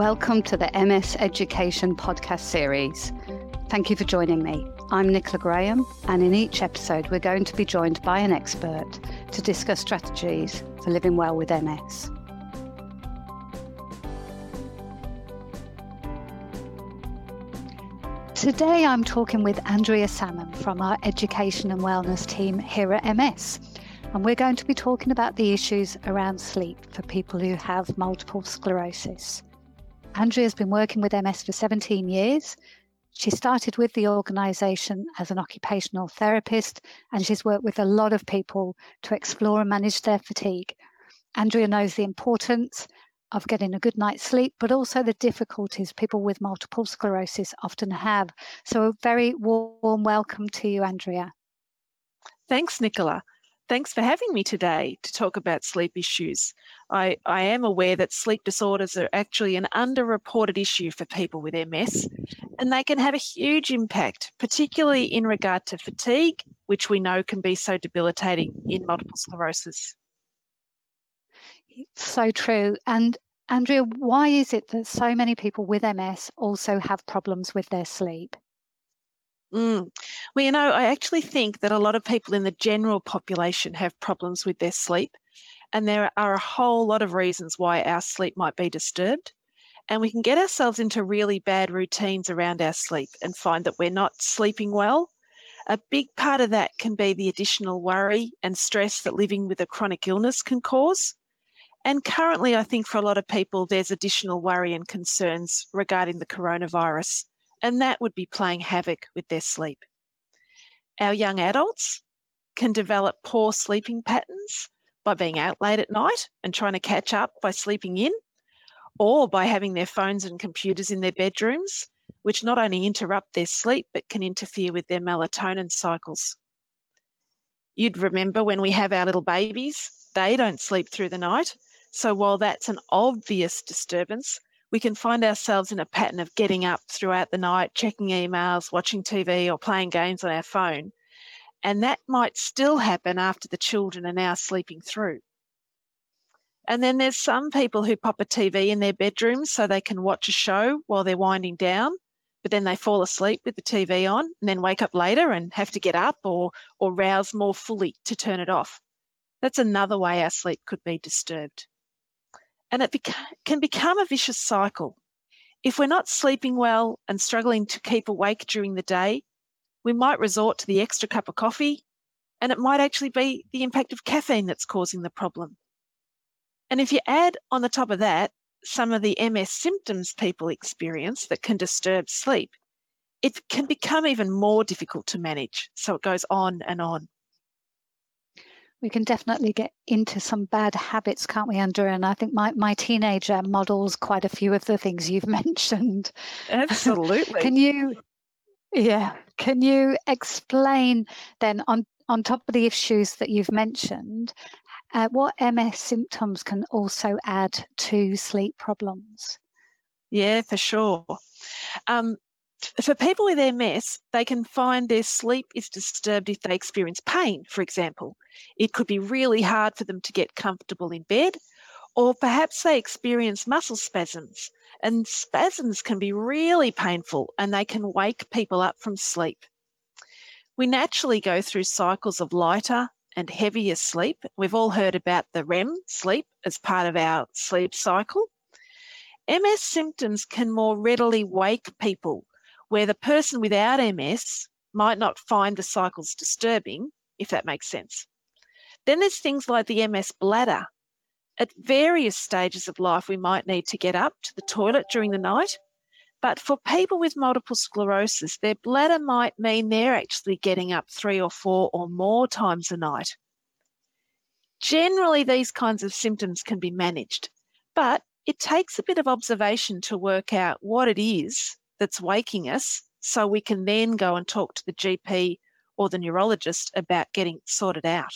Welcome to the MS Education podcast series. Thank you for joining me. I'm Nicola Graham, and in each episode, we're going to be joined by an expert to discuss strategies for living well with MS. Today, I'm talking with Andrea Salmon from our Education and Wellness team here at MS. And we're going to be talking about the issues around sleep for people who have multiple sclerosis. Andrea has been working with MS for 17 years. She started with the organisation as an occupational therapist, and she's worked with a lot of people to explore and manage their fatigue. Andrea knows the importance of getting a good night's sleep, but also the difficulties people with multiple sclerosis often have. So, a very warm welcome to you, Andrea. Thanks, Nicola. Thanks for having me today to talk about sleep issues. I, I am aware that sleep disorders are actually an underreported issue for people with MS, and they can have a huge impact, particularly in regard to fatigue, which we know can be so debilitating in multiple sclerosis. So true. And Andrea, why is it that so many people with MS also have problems with their sleep? Mm. Well, you know, I actually think that a lot of people in the general population have problems with their sleep. And there are a whole lot of reasons why our sleep might be disturbed. And we can get ourselves into really bad routines around our sleep and find that we're not sleeping well. A big part of that can be the additional worry and stress that living with a chronic illness can cause. And currently, I think for a lot of people, there's additional worry and concerns regarding the coronavirus and that would be playing havoc with their sleep. Our young adults can develop poor sleeping patterns by being out late at night and trying to catch up by sleeping in, or by having their phones and computers in their bedrooms, which not only interrupt their sleep but can interfere with their melatonin cycles. You'd remember when we have our little babies, they don't sleep through the night. So while that's an obvious disturbance, we can find ourselves in a pattern of getting up throughout the night, checking emails, watching TV, or playing games on our phone. And that might still happen after the children are now sleeping through. And then there's some people who pop a TV in their bedroom so they can watch a show while they're winding down, but then they fall asleep with the TV on and then wake up later and have to get up or, or rouse more fully to turn it off. That's another way our sleep could be disturbed and it beca- can become a vicious cycle. If we're not sleeping well and struggling to keep awake during the day, we might resort to the extra cup of coffee, and it might actually be the impact of caffeine that's causing the problem. And if you add on the top of that some of the MS symptoms people experience that can disturb sleep, it can become even more difficult to manage. So it goes on and on we can definitely get into some bad habits, can't we, Andrea? And I think my, my teenager models quite a few of the things you've mentioned. Absolutely. can you, yeah, can you explain then on on top of the issues that you've mentioned, uh, what MS symptoms can also add to sleep problems? Yeah, for sure. Um, for people with MS, they can find their sleep is disturbed if they experience pain, for example. It could be really hard for them to get comfortable in bed, or perhaps they experience muscle spasms. And spasms can be really painful and they can wake people up from sleep. We naturally go through cycles of lighter and heavier sleep. We've all heard about the REM sleep as part of our sleep cycle. MS symptoms can more readily wake people where the person without MS might not find the cycles disturbing, if that makes sense. Then there's things like the MS bladder. At various stages of life, we might need to get up to the toilet during the night. But for people with multiple sclerosis, their bladder might mean they're actually getting up three or four or more times a night. Generally, these kinds of symptoms can be managed, but it takes a bit of observation to work out what it is that's waking us so we can then go and talk to the GP or the neurologist about getting sorted out.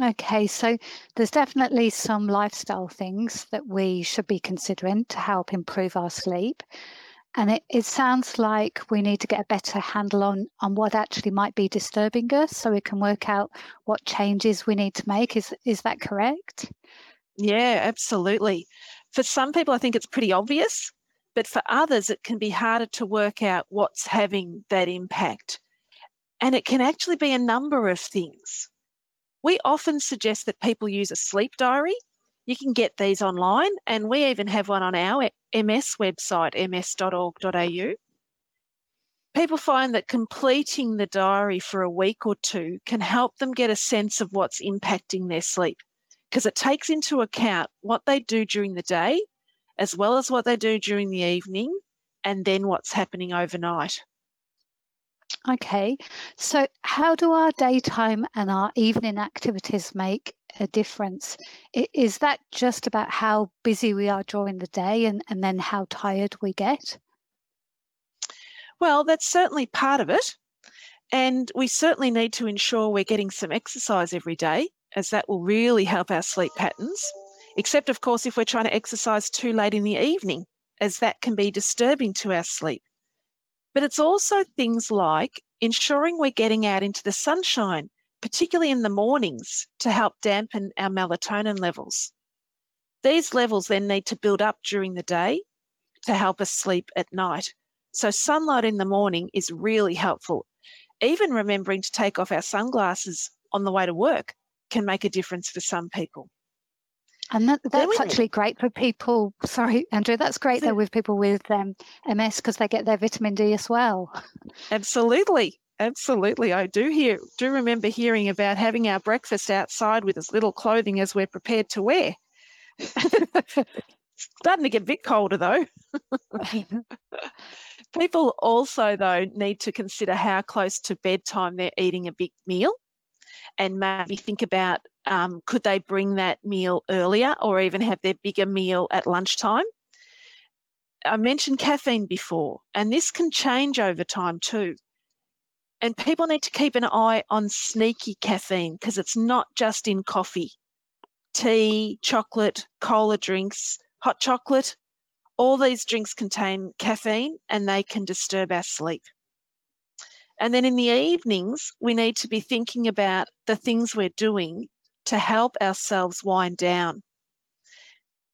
Okay, so there's definitely some lifestyle things that we should be considering to help improve our sleep. And it, it sounds like we need to get a better handle on, on what actually might be disturbing us so we can work out what changes we need to make. Is, is that correct? Yeah, absolutely. For some people, I think it's pretty obvious, but for others, it can be harder to work out what's having that impact. And it can actually be a number of things. We often suggest that people use a sleep diary. You can get these online, and we even have one on our MS website, ms.org.au. People find that completing the diary for a week or two can help them get a sense of what's impacting their sleep because it takes into account what they do during the day as well as what they do during the evening, and then what's happening overnight. Okay, so how do our daytime and our evening activities make a difference? Is that just about how busy we are during the day and, and then how tired we get? Well, that's certainly part of it. And we certainly need to ensure we're getting some exercise every day, as that will really help our sleep patterns except, of course, if we're trying to exercise too late in the evening, as that can be disturbing to our sleep. But it's also things like ensuring we're getting out into the sunshine, particularly in the mornings, to help dampen our melatonin levels. These levels then need to build up during the day to help us sleep at night. So, sunlight in the morning is really helpful. Even remembering to take off our sunglasses on the way to work can make a difference for some people. And that, that's actually great for people. Sorry, Andrew, that's great though with people with um, MS because they get their vitamin D as well. Absolutely. Absolutely. I do hear do remember hearing about having our breakfast outside with as little clothing as we're prepared to wear. Starting to get a bit colder though. People also though need to consider how close to bedtime they're eating a big meal and maybe think about um, could they bring that meal earlier or even have their bigger meal at lunchtime? I mentioned caffeine before, and this can change over time too. And people need to keep an eye on sneaky caffeine because it's not just in coffee, tea, chocolate, cola drinks, hot chocolate. All these drinks contain caffeine and they can disturb our sleep. And then in the evenings, we need to be thinking about the things we're doing to help ourselves wind down.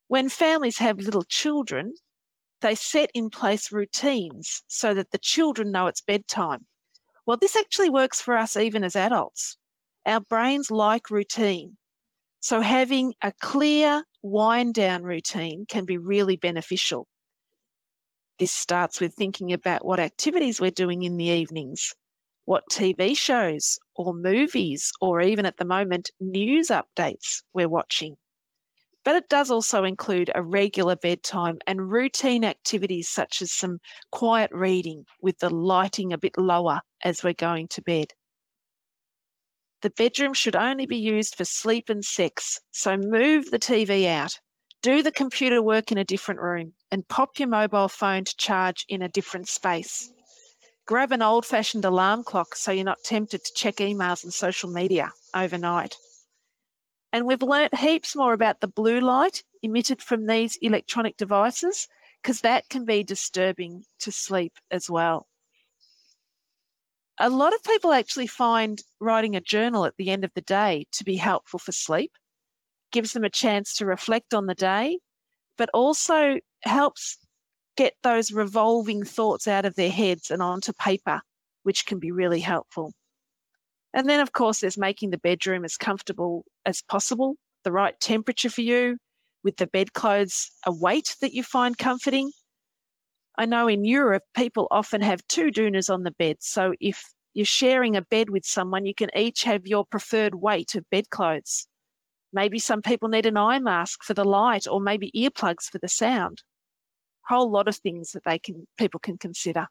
When families have little children, they set in place routines so that the children know it's bedtime. Well, this actually works for us even as adults. Our brains like routine. So having a clear wind down routine can be really beneficial. This starts with thinking about what activities we're doing in the evenings, what TV shows or movies, or even at the moment, news updates we're watching. But it does also include a regular bedtime and routine activities such as some quiet reading with the lighting a bit lower as we're going to bed. The bedroom should only be used for sleep and sex, so move the TV out do the computer work in a different room and pop your mobile phone to charge in a different space. Grab an old fashioned alarm clock so you're not tempted to check emails and social media overnight. And we've learnt heaps more about the blue light emitted from these electronic devices because that can be disturbing to sleep as well. A lot of people actually find writing a journal at the end of the day to be helpful for sleep gives them a chance to reflect on the day, but also helps get those revolving thoughts out of their heads and onto paper, which can be really helpful. And then, of course, there's making the bedroom as comfortable as possible, the right temperature for you, with the bedclothes a weight that you find comforting. I know in Europe, people often have two doonas on the bed. So if you're sharing a bed with someone, you can each have your preferred weight of bedclothes. Maybe some people need an eye mask for the light or maybe earplugs for the sound. A whole lot of things that they can people can consider.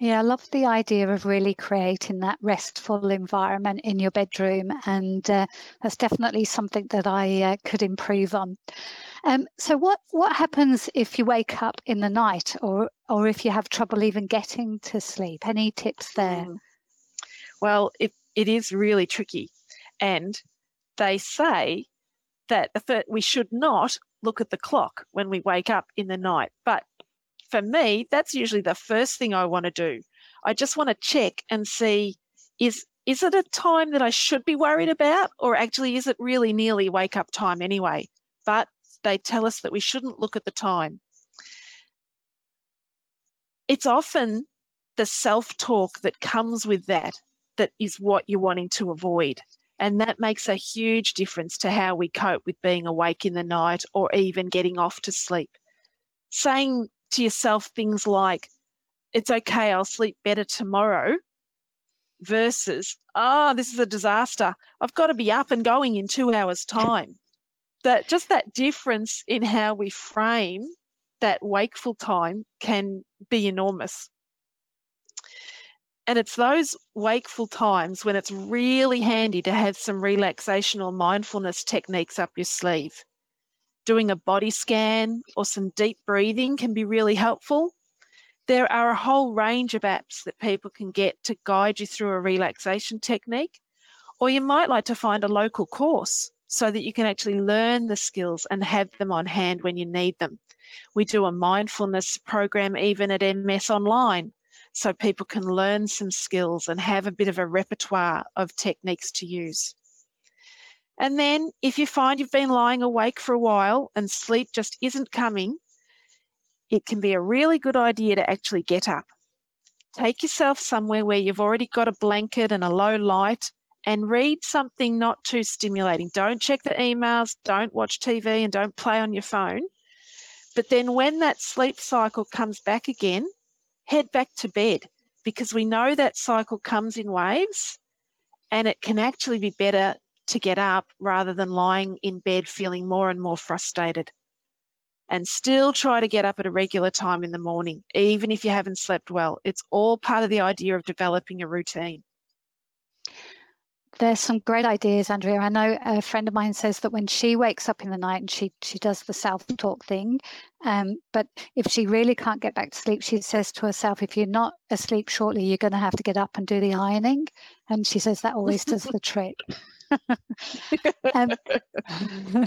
Yeah, I love the idea of really creating that restful environment in your bedroom, and uh, that's definitely something that I uh, could improve on. Um, so, what what happens if you wake up in the night, or or if you have trouble even getting to sleep? Any tips there? Mm. Well, it it is really tricky, and they say that we should not look at the clock when we wake up in the night. But for me, that's usually the first thing I want to do. I just want to check and see is is it a time that I should be worried about, or actually is it really nearly wake up time anyway? But they tell us that we shouldn't look at the time. It's often the self talk that comes with that that is what you're wanting to avoid. And that makes a huge difference to how we cope with being awake in the night or even getting off to sleep. Saying to yourself things like, it's okay, I'll sleep better tomorrow, versus, oh, this is a disaster. I've got to be up and going in two hours' time. that just that difference in how we frame that wakeful time can be enormous. And it's those wakeful times when it's really handy to have some relaxation or mindfulness techniques up your sleeve. Doing a body scan or some deep breathing can be really helpful. There are a whole range of apps that people can get to guide you through a relaxation technique, or you might like to find a local course so that you can actually learn the skills and have them on hand when you need them. We do a mindfulness program even at MS Online so people can learn some skills and have a bit of a repertoire of techniques to use. And then, if you find you've been lying awake for a while and sleep just isn't coming, it can be a really good idea to actually get up. Take yourself somewhere where you've already got a blanket and a low light and read something not too stimulating. Don't check the emails, don't watch TV, and don't play on your phone. But then when that sleep cycle comes back again, head back to bed because we know that cycle comes in waves and it can actually be better to get up rather than lying in bed feeling more and more frustrated and still try to get up at a regular time in the morning, even if you haven't slept well. It's all part of the idea of developing a routine. There's some great ideas, Andrea. I know a friend of mine says that when she wakes up in the night and she she does the self-talk thing, um, but if she really can't get back to sleep, she says to herself, "If you're not asleep shortly, you're going to have to get up and do the ironing." And she says that always does the trick. um,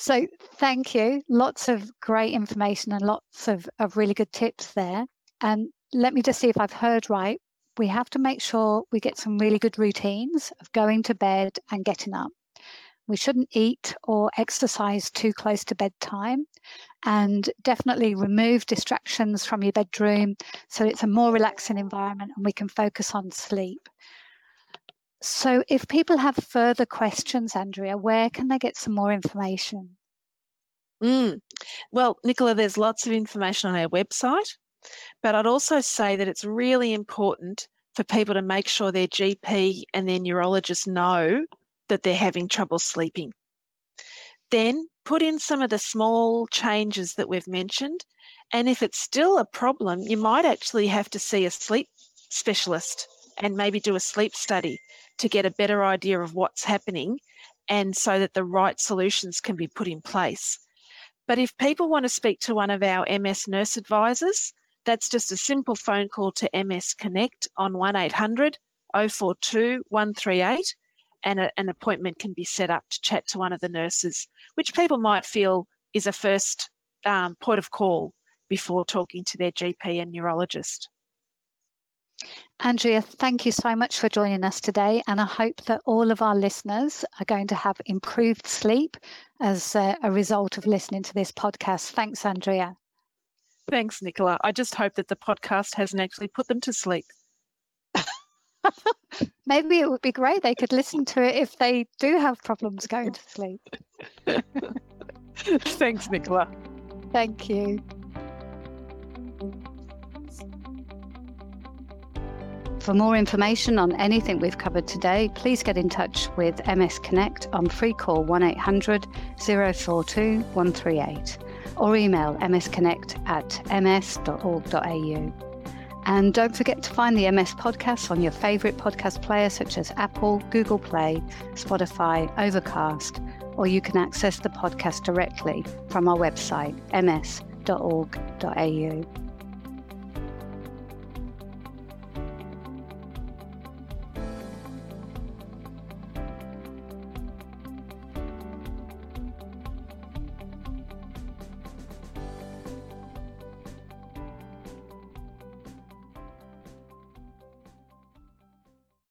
So thank you. Lots of great information and lots of, of really good tips there. And let me just see if I've heard right. We have to make sure we get some really good routines of going to bed and getting up. We shouldn't eat or exercise too close to bedtime and definitely remove distractions from your bedroom so it's a more relaxing environment and we can focus on sleep. So, if people have further questions, Andrea, where can they get some more information? Mm. Well, Nicola, there's lots of information on our website, but I'd also say that it's really important for people to make sure their GP and their neurologist know that they're having trouble sleeping. Then put in some of the small changes that we've mentioned. And if it's still a problem, you might actually have to see a sleep specialist and maybe do a sleep study to get a better idea of what's happening and so that the right solutions can be put in place. But if people want to speak to one of our MS nurse advisors, that's just a simple phone call to MS Connect on 1800 042 138 and a, an appointment can be set up to chat to one of the nurses, which people might feel is a first um, point of call before talking to their GP and neurologist. Andrea, thank you so much for joining us today. And I hope that all of our listeners are going to have improved sleep as a, a result of listening to this podcast. Thanks, Andrea. Thanks, Nicola. I just hope that the podcast hasn't actually put them to sleep. Maybe it would be great. They could listen to it if they do have problems going to sleep. Thanks, Nicola. Thank you. For more information on anything we've covered today, please get in touch with MS Connect on free call 1800 042 138 or email msconnect at ms.org.au. And don't forget to find the MS podcasts on your favourite podcast player such as Apple, Google Play, Spotify, Overcast, or you can access the podcast directly from our website ms.org.au.